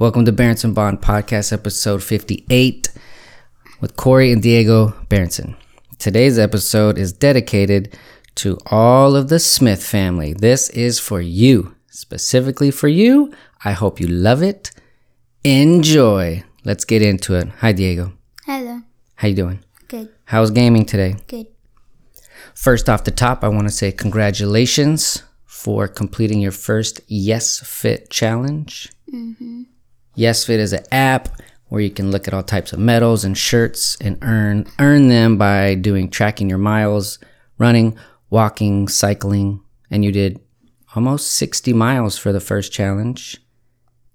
Welcome to Berenson Bond Podcast, episode 58, with Corey and Diego Berenson. Today's episode is dedicated to all of the Smith family. This is for you, specifically for you. I hope you love it. Enjoy. Let's get into it. Hi, Diego. Hello. How you doing? Good. How's gaming today? Good. First off the top, I want to say congratulations for completing your first Yes Fit challenge. Yes Fit is an app where you can look at all types of medals and shirts and earn earn them by doing tracking your miles, running, walking, cycling, and you did almost 60 miles for the first challenge.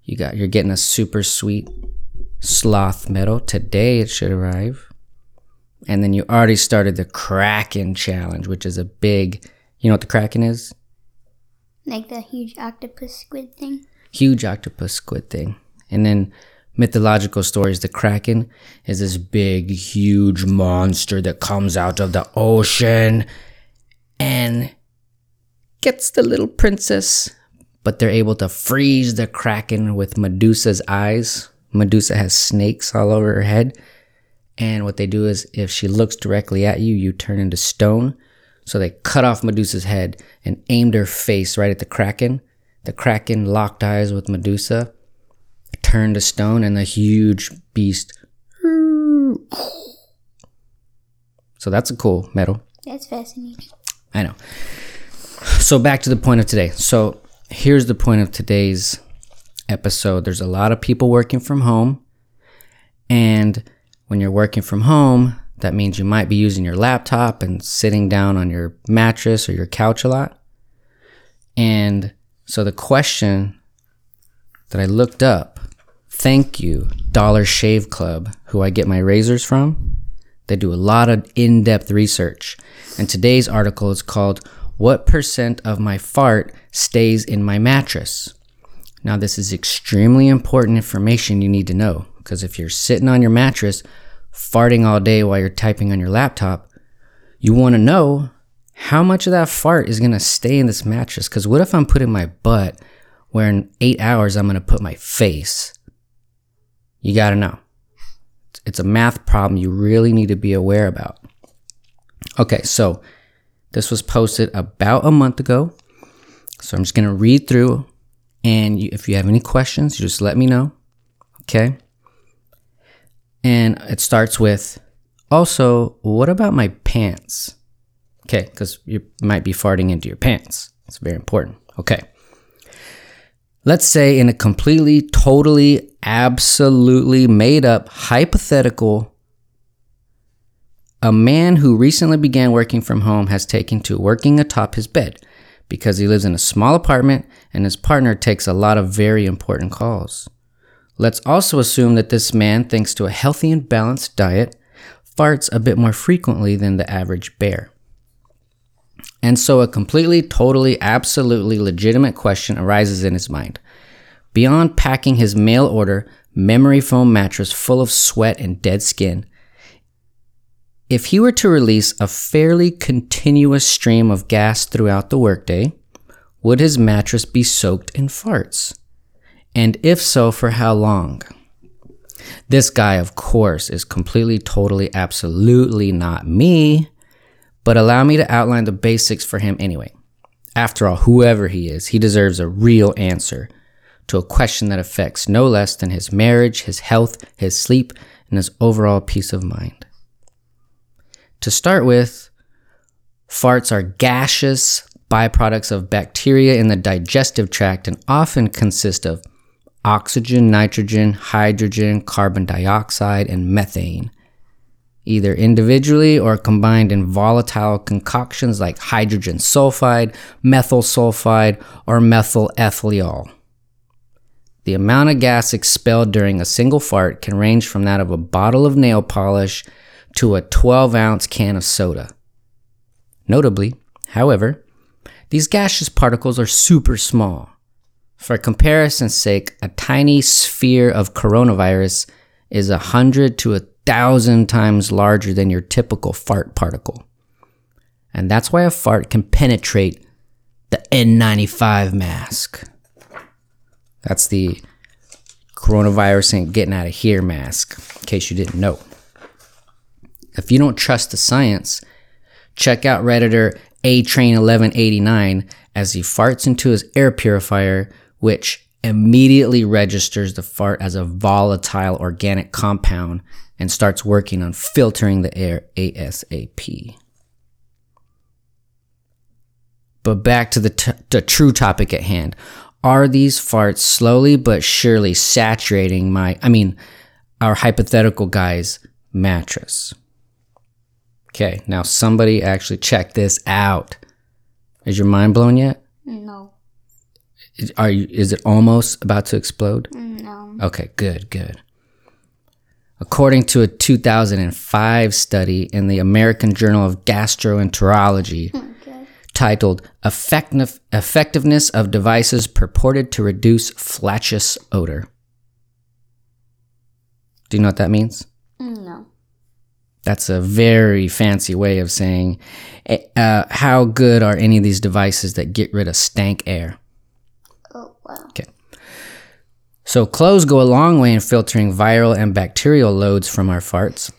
You got you're getting a super sweet sloth medal today it should arrive. And then you already started the Kraken challenge, which is a big, you know what the Kraken is? Like the huge octopus squid thing. Huge octopus squid thing. And then mythological stories, the Kraken is this big, huge monster that comes out of the ocean and gets the little princess, but they're able to freeze the Kraken with Medusa's eyes. Medusa has snakes all over her head. And what they do is, if she looks directly at you, you turn into stone. So they cut off Medusa's head and aimed her face right at the Kraken. The Kraken locked eyes with Medusa, turned to stone, and the huge beast. So that's a cool medal. That's fascinating. I know. So back to the point of today. So here's the point of today's episode. There's a lot of people working from home. And when you're working from home, that means you might be using your laptop and sitting down on your mattress or your couch a lot. And so the question that I looked up, thank you, Dollar Shave Club, who I get my razors from. They do a lot of in depth research. And today's article is called What Percent of My Fart Stays in My Mattress? Now, this is extremely important information you need to know because if you're sitting on your mattress farting all day while you're typing on your laptop, you want to know how much of that fart is going to stay in this mattress. Because what if I'm putting my butt where in eight hours I'm going to put my face? You got to know. It's a math problem you really need to be aware about. Okay, so this was posted about a month ago. So I'm just going to read through. And you, if you have any questions, you just let me know. Okay. And it starts with also, what about my pants? Okay, because you might be farting into your pants. It's very important. Okay. Let's say in a completely, totally, absolutely made up hypothetical, a man who recently began working from home has taken to working atop his bed because he lives in a small apartment and his partner takes a lot of very important calls. Let's also assume that this man, thanks to a healthy and balanced diet, farts a bit more frequently than the average bear. And so a completely, totally, absolutely legitimate question arises in his mind. Beyond packing his mail order memory foam mattress full of sweat and dead skin, if he were to release a fairly continuous stream of gas throughout the workday, would his mattress be soaked in farts? And if so, for how long? This guy, of course, is completely, totally, absolutely not me, but allow me to outline the basics for him anyway. After all, whoever he is, he deserves a real answer to a question that affects no less than his marriage, his health, his sleep, and his overall peace of mind. To start with, farts are gaseous byproducts of bacteria in the digestive tract and often consist of oxygen, nitrogen, hydrogen, carbon dioxide, and methane, either individually or combined in volatile concoctions like hydrogen sulfide, methyl sulfide, or methyl ethyl. The amount of gas expelled during a single fart can range from that of a bottle of nail polish to a 12 ounce can of soda. Notably, however, these gaseous particles are super small. For comparison's sake, a tiny sphere of coronavirus is a hundred to a thousand times larger than your typical fart particle. And that's why a fart can penetrate the N95 mask. That's the coronavirus ain't getting out of here mask, in case you didn't know. If you don't trust the science, check out Redditor A Train 1189 as he farts into his air purifier, which immediately registers the fart as a volatile organic compound and starts working on filtering the air ASAP. But back to the, t- the true topic at hand. Are these farts slowly but surely saturating my, I mean, our hypothetical guy's mattress? Okay, now somebody actually check this out. Is your mind blown yet? No. Is- Are you, is it almost about to explode? No. Okay, good, good. According to a 2005 study in the American Journal of Gastroenterology Okay. titled Effective- Effectiveness of Devices Purported to Reduce Flatus Odor. Do you know what that means? No. That's a very fancy way of saying eh, uh, how good are any of these devices that get rid of stank air. Oh wow. Okay. So clothes go a long way in filtering viral and bacterial loads from our farts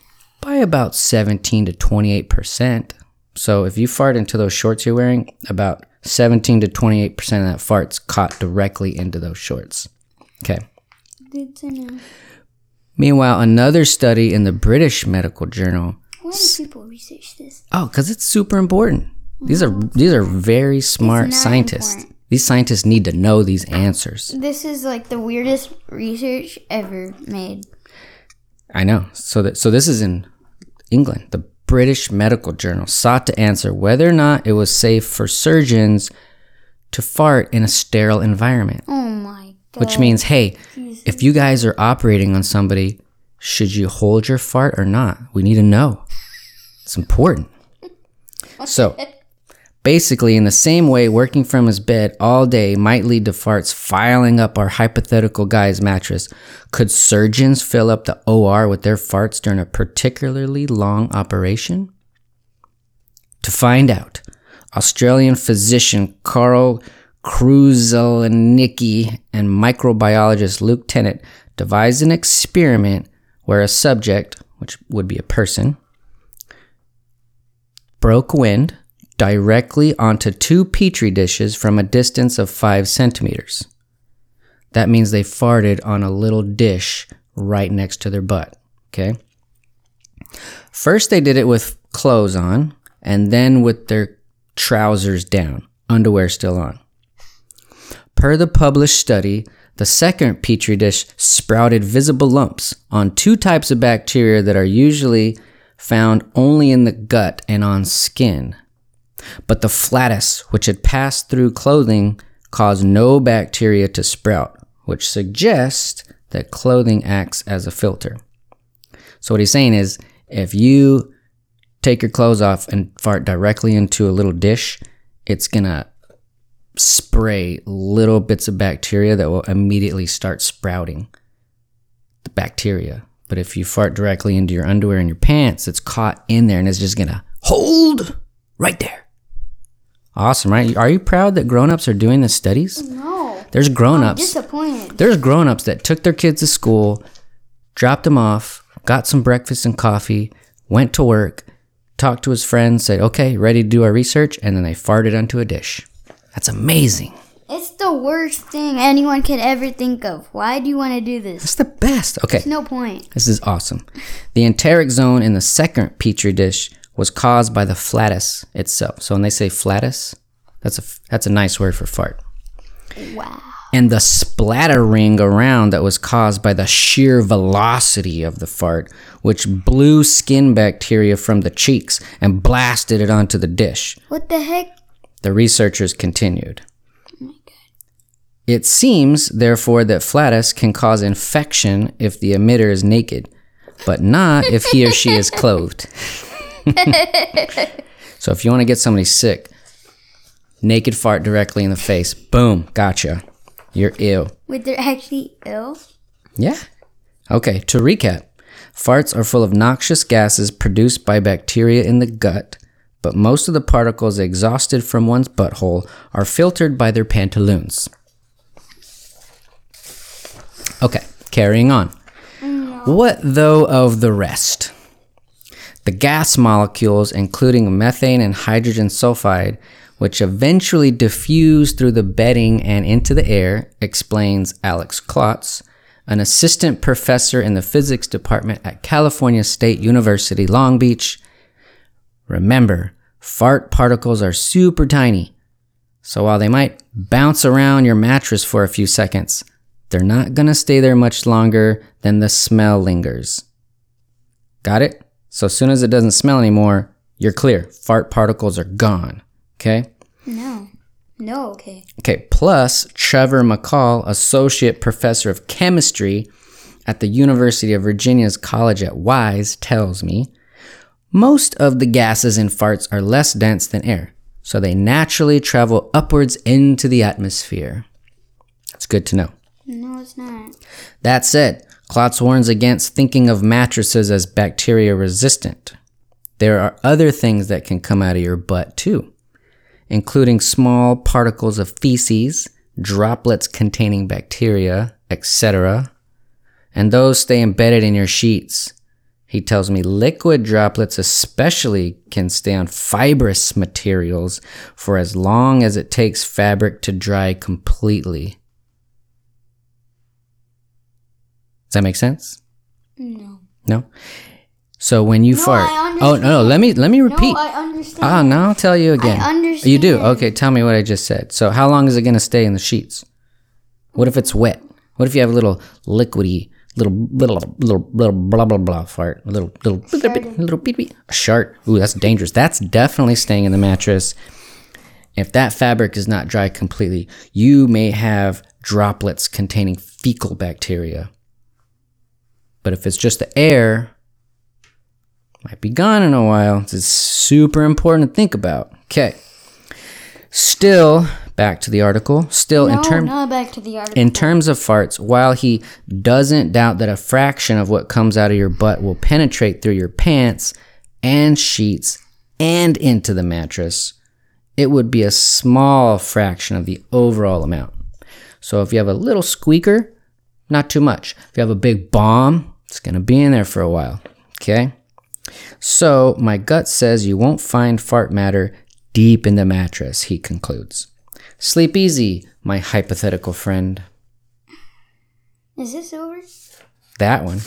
by about 17 to 28%. So if you fart into those shorts you're wearing, about 17 to 28% of that fart's caught directly into those shorts. Okay. Good to know. Meanwhile, another study in the British Medical Journal Why do people research this? Oh, because it's super important. These are these are very smart scientists. important. These scientists need to know these answers. This is like the weirdest research ever made. I know. So that so this is in England. The British Medical Journal sought to answer whether or not it was safe for surgeons to fart in a sterile environment. Oh my god. Which means, hey, if you guys are operating on somebody, should you hold your fart or not? We need to know. It's important. So, basically, in the same way, working from his bed all day might lead to farts filing up our hypothetical guy's mattress. Could surgeons fill up the OR with their farts during a particularly long operation? To find out, Australian physician Karl Kruszelnicki and microbiologist Luke Tennant devised an experiment where a subject, which would be a person, broke wind directly onto two petri dishes from a distance of five centimeters. That means they farted on a little dish right next to their butt. Okay. First, they did it with clothes on, and then with their trousers down, underwear still on. Per the published study, the second petri dish sprouted visible lumps on two types of bacteria that are usually found only in the gut and on skin. But the flatus, which had passed through clothing, caused no bacteria to sprout, which suggests that clothing acts as a filter. So, what he's saying is if you take your clothes off and fart directly into a little dish, it's gonna spray little bits of bacteria that will immediately start sprouting the bacteria. But if you fart directly into your underwear and your pants, it's caught in there and it's just gonna hold right there. Awesome, right? Are you proud that grown-ups are doing the studies? No. There's grown-ups. Disappointed. There's grown-ups that took their kids to school, dropped them off, got some breakfast and coffee, went to work, talked to his friends, said, "Okay, ready to do our research," and then they farted onto a dish. That's amazing. It's the worst thing anyone could ever think of. Why do you want to do this? It's the best. Okay, No point. this is awesome. The enteric zone in the second petri dish was caused by the flatus itself. So when they say flatus, that's a that's a nice word for fart. Wow. and the splattering around that was caused by the sheer velocity of the fart, which blew skin bacteria from the cheeks and blasted it onto the dish. What the heck? The researchers continued. Oh it seems, therefore, that flatus can cause infection if the emitter is naked, but not if he or she is clothed. so if you want to get somebody sick, naked fart directly in the face, boom, gotcha. You're ill. Wait, they're actually ill? Yeah. Okay, to recap farts are full of noxious gases produced by bacteria in the gut, but most of the particles exhausted from one's butthole are filtered by their pantaloons. Okay, Carrying on. Oh, what though of the rest? The gas molecules, including methane and hydrogen sulfide, which eventually diffuse through the bedding and into the air, explains Alex Klotz, an assistant professor in the physics department at California State University, Long Beach. Remember, fart particles are super tiny, so while they might bounce around your mattress for a few seconds, they're not to stay there much longer than the smell lingers. Got it? So as soon as it doesn't smell anymore, you're clear. Fart particles are gone. Okay? No. No, okay. Okay, plus Trevor McCall, associate professor of chemistry at the University of Virginia's College at Wise, tells me most of the gases in farts are less dense than air, so they naturally travel upwards into the atmosphere. That's good to know. No, it's not. That said, Klotz warns against thinking of mattresses as bacteria resistant. There are other things that can come out of your butt too, including small particles of feces, droplets containing bacteria, etc. And those stay embedded in your sheets. He tells me liquid droplets, especially, can stay on fibrous materials for as long as it takes fabric to dry completely. Does that make sense? No. No. So when you fart, I oh no, no, let me let me repeat. No, I understand. Ah, now I'll tell you again. understand. You do okay. Tell me what I just said. So how long is it gonna stay in the sheets? What if it's wet? What if you have a little liquidy, little little little little blah blah blah fart, a little little little beep beep, a shart? Ooh, that's dangerous. That's definitely staying in the mattress. If that fabric is not dry completely, you may have droplets containing fecal bacteria. But if it's just the air, might be gone in a while. It's super important to think about. Okay. Still, back to the article. Still, no, in terms back to the article. in terms of farts, while he doesn't doubt that a fraction of what comes out of your butt will penetrate through your pants and sheets and into the mattress, it would be a small fraction of the overall amount. So if you have a little squeaker, not too much. If you have a big bomb, it's going to be in there for a while. Okay? So my gut says you won't find fart matter deep in the mattress, he concludes. Sleep easy, my hypothetical friend. Is this over? That one.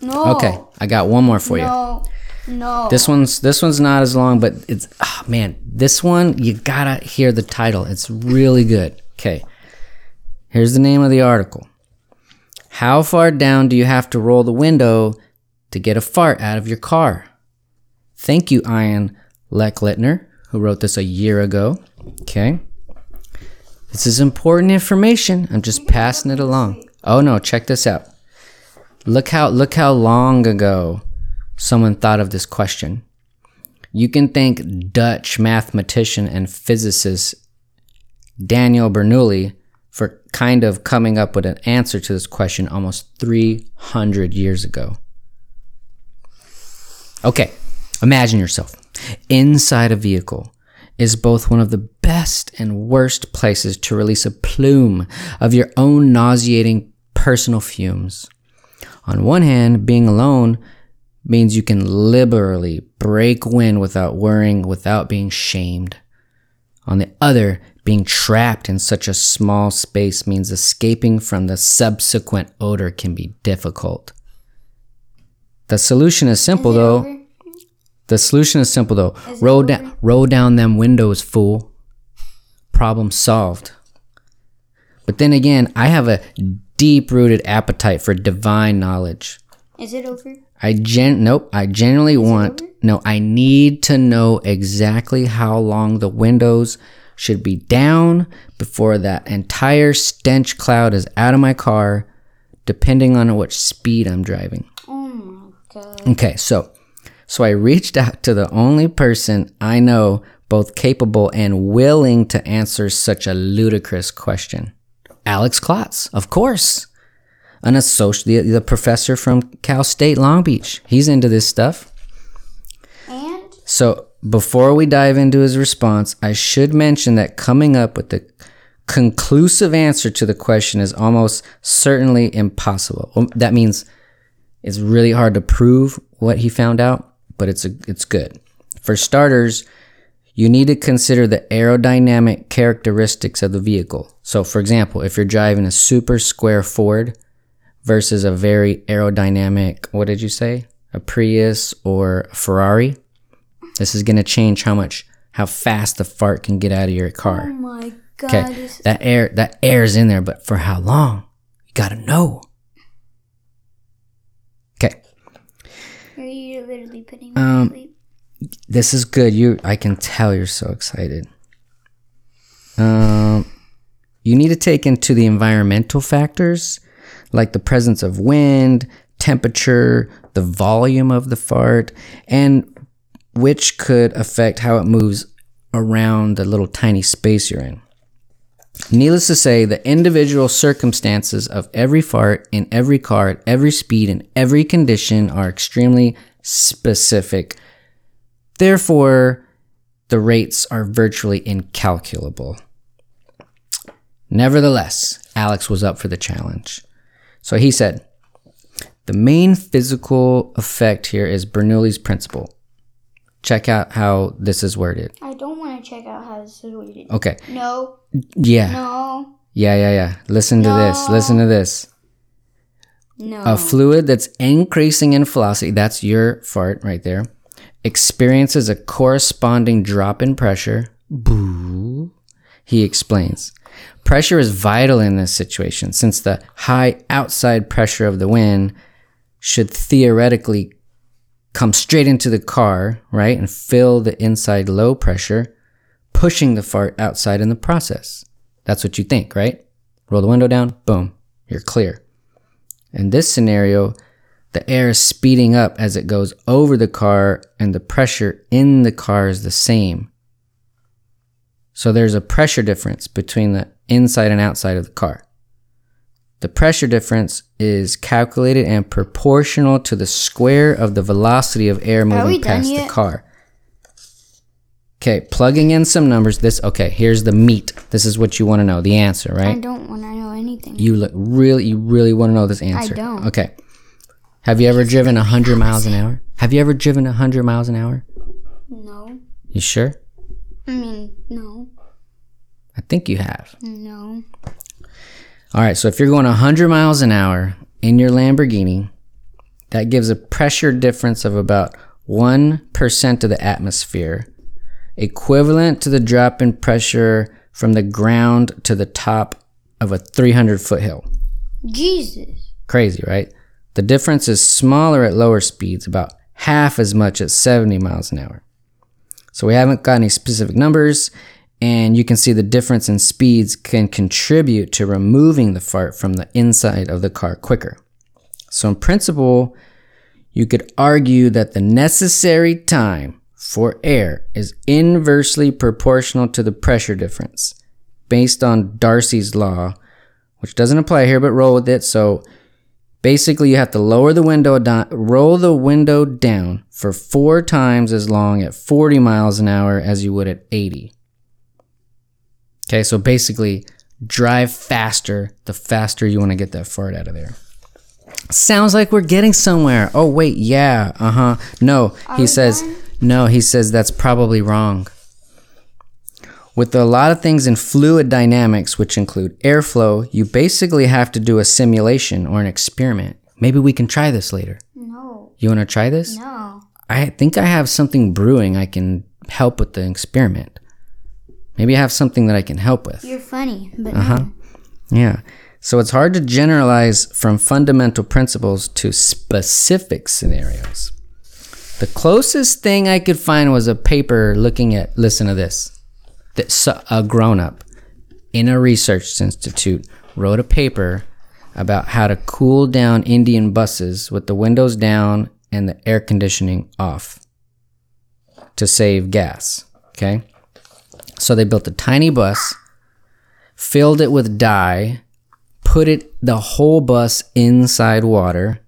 No. Okay, I got one more for you. No. No. This one's this one's not as long, but it's oh man, this one you gotta hear the title. It's really good. Okay. Here's the name of the article. How far down do you have to roll the window to get a fart out of your car? Thank you, Ian Lecklitner, who wrote this a year ago. Okay. This is important information. I'm just passing it along. Oh no, check this out. Look how look how long ago someone thought of this question. You can thank Dutch mathematician and physicist Daniel Bernoulli for kind of coming up with an answer to this question almost 300 years ago. Okay, imagine yourself inside a vehicle is both one of the best and worst places to release a plume of your own nauseating personal fumes. On one hand, being alone means you can liberally break wind without worrying, without being shamed. On the other, being trapped in such a small space means escaping from the subsequent odor can be difficult. The solution is simple Is though. over? The solution is simple though. Is Roll down roll down them windows, fool. Problem solved. But then again, I have a deep rooted appetite for divine knowledge. Is it over? I gen nope, I genuinely want no, I need to know exactly how long the windows should be down before that entire stench cloud is out of my car, depending on which speed I'm driving. Oh my god. Okay, so so I reached out to the only person I know both capable and willing to answer such a ludicrous question. Alex Klotz, of course. An associate, the professor from Cal State Long Beach. He's into this stuff. So before we dive into his response, I should mention that coming up with the conclusive answer to the question is almost certainly impossible. Um, that means it's really hard to prove what he found out, but it's a, it's good. For starters, you need to consider the aerodynamic characteristics of the vehicle. So, for example, if you're driving a super square Ford versus a very aerodynamic, what did you say? A Prius or a Ferrari, this is going to change how much, how fast the fart can get out of your Oh car. my god. Okay, that air, that air's in there, but for how long? You gotta know. Okay, Are You're literally putting me Um, to sleep. this is good. You, I can tell you're so excited. Um, you need to take into the environmental factors, like the presence of wind, temperature, the volume of the fart, and which could affect how it moves around the little tiny space you're in. Needless to say, the individual circumstances of every fart in every car at every speed in every condition are extremely specific. Therefore, the rates are virtually incalculable. Nevertheless, Alex was up for the challenge. So he said, the main physical effect here is Bernoulli's principle. Check out how this is worded. I don't want to check out how this is worded. Okay. No, Yeah. no, Yeah, yeah, yeah. Listen to this. Listen to this. no. A fluid that's increasing in velocity, that's your fart right there, experiences a corresponding drop in pressure. Boo. He explains. Pressure is vital in this situation since the high outside pressure of the wind should theoretically come straight into the car, right, and fill the inside low pressure, pushing the fart outside in the process. That's what you think, right? Roll the window down, boom, you're clear. In this scenario, the air is speeding up as it goes over the car, and the pressure in the car is the same. So there's a pressure difference between the inside and outside of the car. The pressure difference is calculated and proportional to the square of the velocity of air moving past the car. Okay, plugging in some numbers. This okay. Here's the meat. This is what you want to know. The answer, right? I don't want to know anything. You look really, you really want to know this answer. I don't. Okay. Have you ever driven 100 miles an hour? Have you ever driven 100 miles an hour? no. You sure? I mean, no, I think you have. no. All right, so if you're going 100 miles an hour in your Lamborghini, that gives a pressure difference of about 1% of the atmosphere, equivalent to the drop in pressure from the ground to the top of a 300 foot hill. Jesus. Crazy, right? The difference is smaller at lower speeds, about half as much at 70 miles an hour. So we haven't got any specific numbers, and you can see the difference in speeds can contribute to removing the fart from the inside of the car quicker. So, in principle, you could argue that the necessary time for air is inversely proportional to the pressure difference based on Darcy's law, which doesn't apply here, but roll with it. So, basically, you have to lower the window down, roll the window down for four times as long at 40 miles an hour as you would at 80. Okay, so basically, drive faster the faster you want to get that fart out of there. Sounds like we're getting somewhere. Oh, wait, yeah, uh huh. No, he we says, done? no, he says that's probably wrong. With a lot of things in fluid dynamics, which include airflow, you basically have to do a simulation or an experiment. Maybe we can try this later. No. You want to try this? No. I think I have something brewing I can help with the experiment. Maybe I have something that I can help with. You're funny, but Uh-huh. no. Yeah. So it's hard to generalize from fundamental principles to specific scenarios. The closest thing I could find was a paper looking at, listen to this, that a grown up in a research institute wrote a paper about how to cool down Indian buses with the windows down and the air conditioning off to save gas. Okay. So they built a tiny bus filled it with dye, put it the whole bus inside water,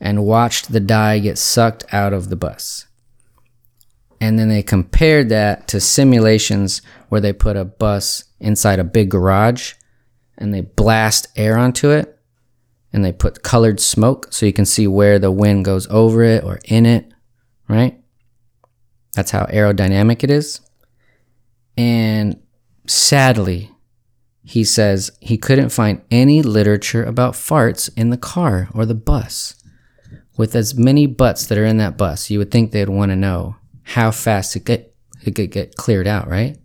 and watched the dye get sucked out of the bus. And then they compared that to simulations where they put a bus inside a big garage and they blast air onto it and they put colored smoke so you can see where the wind goes over it or in it, right? That's how aerodynamic it is. And sadly, he says he couldn't find any literature about farts in the car or the bus. With as many butts that are in that bus, you would think they'd want to know how fast it get it could get cleared out, right?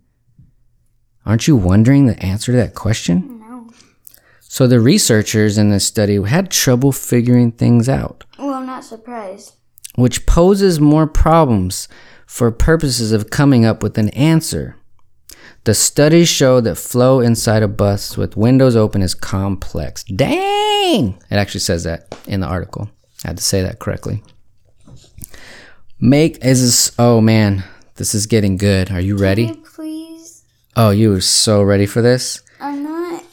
Aren't you wondering the answer to that question? No. So the researchers in this study had trouble figuring things out, Well, I'm not surprised. which poses more problems for purposes of coming up with an answer. The studies show that flow inside a bus with windows open is complex. Dang! It actually says that in the article. I had to say that correctly. Make is this, oh man, this is getting good. Are you ready? You please? Oh, you are so ready for this? I'm not.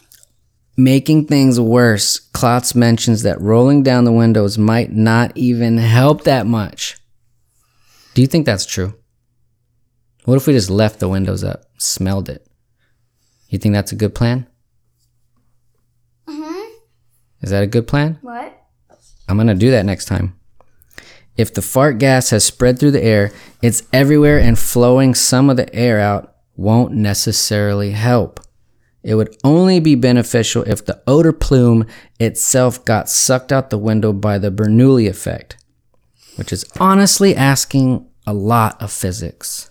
Making things worse, Klotz mentions that rolling down the windows might not even help that much. Do you think that's true? What if we just left the windows up, smelled it? You think that's a good plan? hmm Is that a good plan? What? I'm gonna do that next time. If the fart gas has spread through the air, it's everywhere and flowing some of the air out won't necessarily help. It would only be beneficial if the odor plume itself got sucked out the window by the Bernoulli effect, which is honestly asking a lot of physics.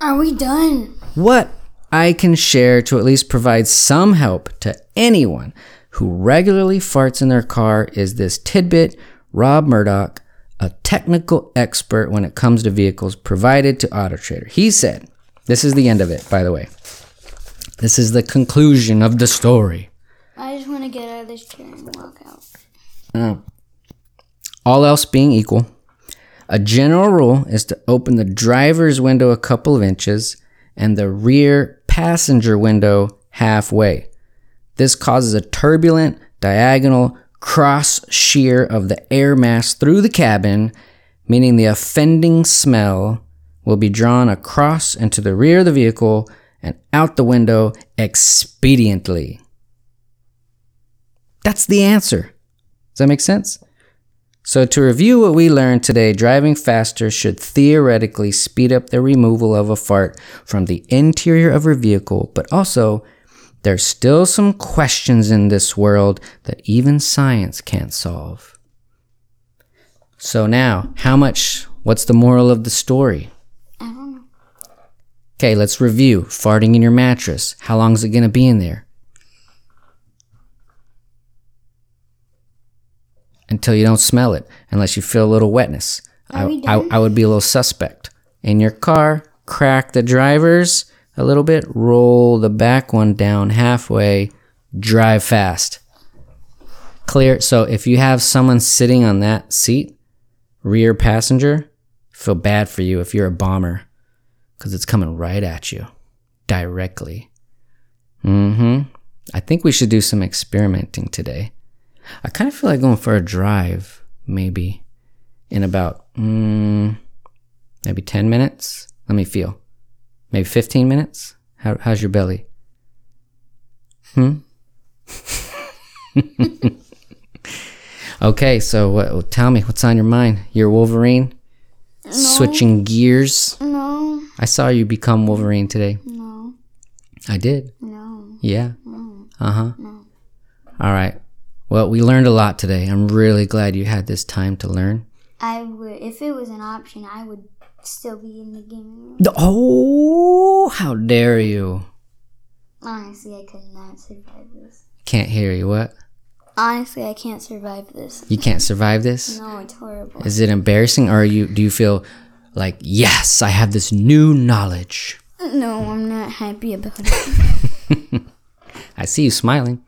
Are we done? What I can share to at least provide some help to anyone who regularly farts in their car is this tidbit Rob Murdoch, a technical expert when it comes to vehicles, provided to AutoTrader. He said, This is the end of it, by the way. This is the conclusion of the story. I just want to get out of this chair and walk out. Uh, all else being equal, a general rule is to open the driver's window a couple of inches and the rear passenger window halfway. This causes a turbulent, diagonal cross shear of the air mass through the cabin, meaning the offending smell will be drawn across into the rear of the vehicle and out the window expediently. That's the answer. Does that make sense? So, to review what we learned today, driving faster should theoretically speed up the removal of a fart from the interior of your vehicle, but also there's still some questions in this world that even science can't solve. So, now, how much, what's the moral of the story? I don't know. Okay, let's review farting in your mattress. How long is it going to be in there? Until you don't smell it, unless you feel a little wetness. Are I, I. I would be a little suspect. In your car, crack the drivers a little bit, roll the back one down halfway, drive fast. Clear. So if you have someone sitting on that seat, rear passenger, feel bad for you if you're a bomber because it's coming right at you directly. Mm-hmm. I think we should do some experimenting today. I kind of feel like going for a drive, maybe in about mm, maybe 10 minutes. Let me feel. Maybe 15 minutes. How, how's your belly? Hmm? okay, so what, tell me, what's on your mind? You're Wolverine? Switching gears? No, I saw you become Wolverine today. no, I did. no. Yeah. Uh huh. No. All right. Well, we learned a lot today. I'm really glad you had this time to learn. I would, if it was an option, I would still be in the gaming room. Oh, how dare you! Honestly, I could not survive this. Can't hear you. What? Honestly, I can't survive this. You can't survive this? No, it's horrible. Is it embarrassing, or are you? Do you feel like yes, I have this new knowledge? No, I'm not happy about it. I see you smiling.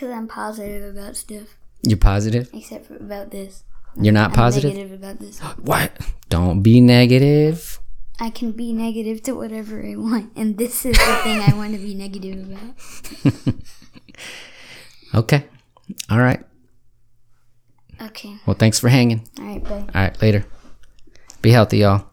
Because I'm positive about stuff. You're positive. Except for about this. You're not I'm positive. negative about this. What? Don't be negative. I can be negative to whatever I want. And this is the thing I want to be negative about. Okay. All right. Okay. Well, thanks for hanging. Alright, bye. All right. Later. Be healthy, y'all.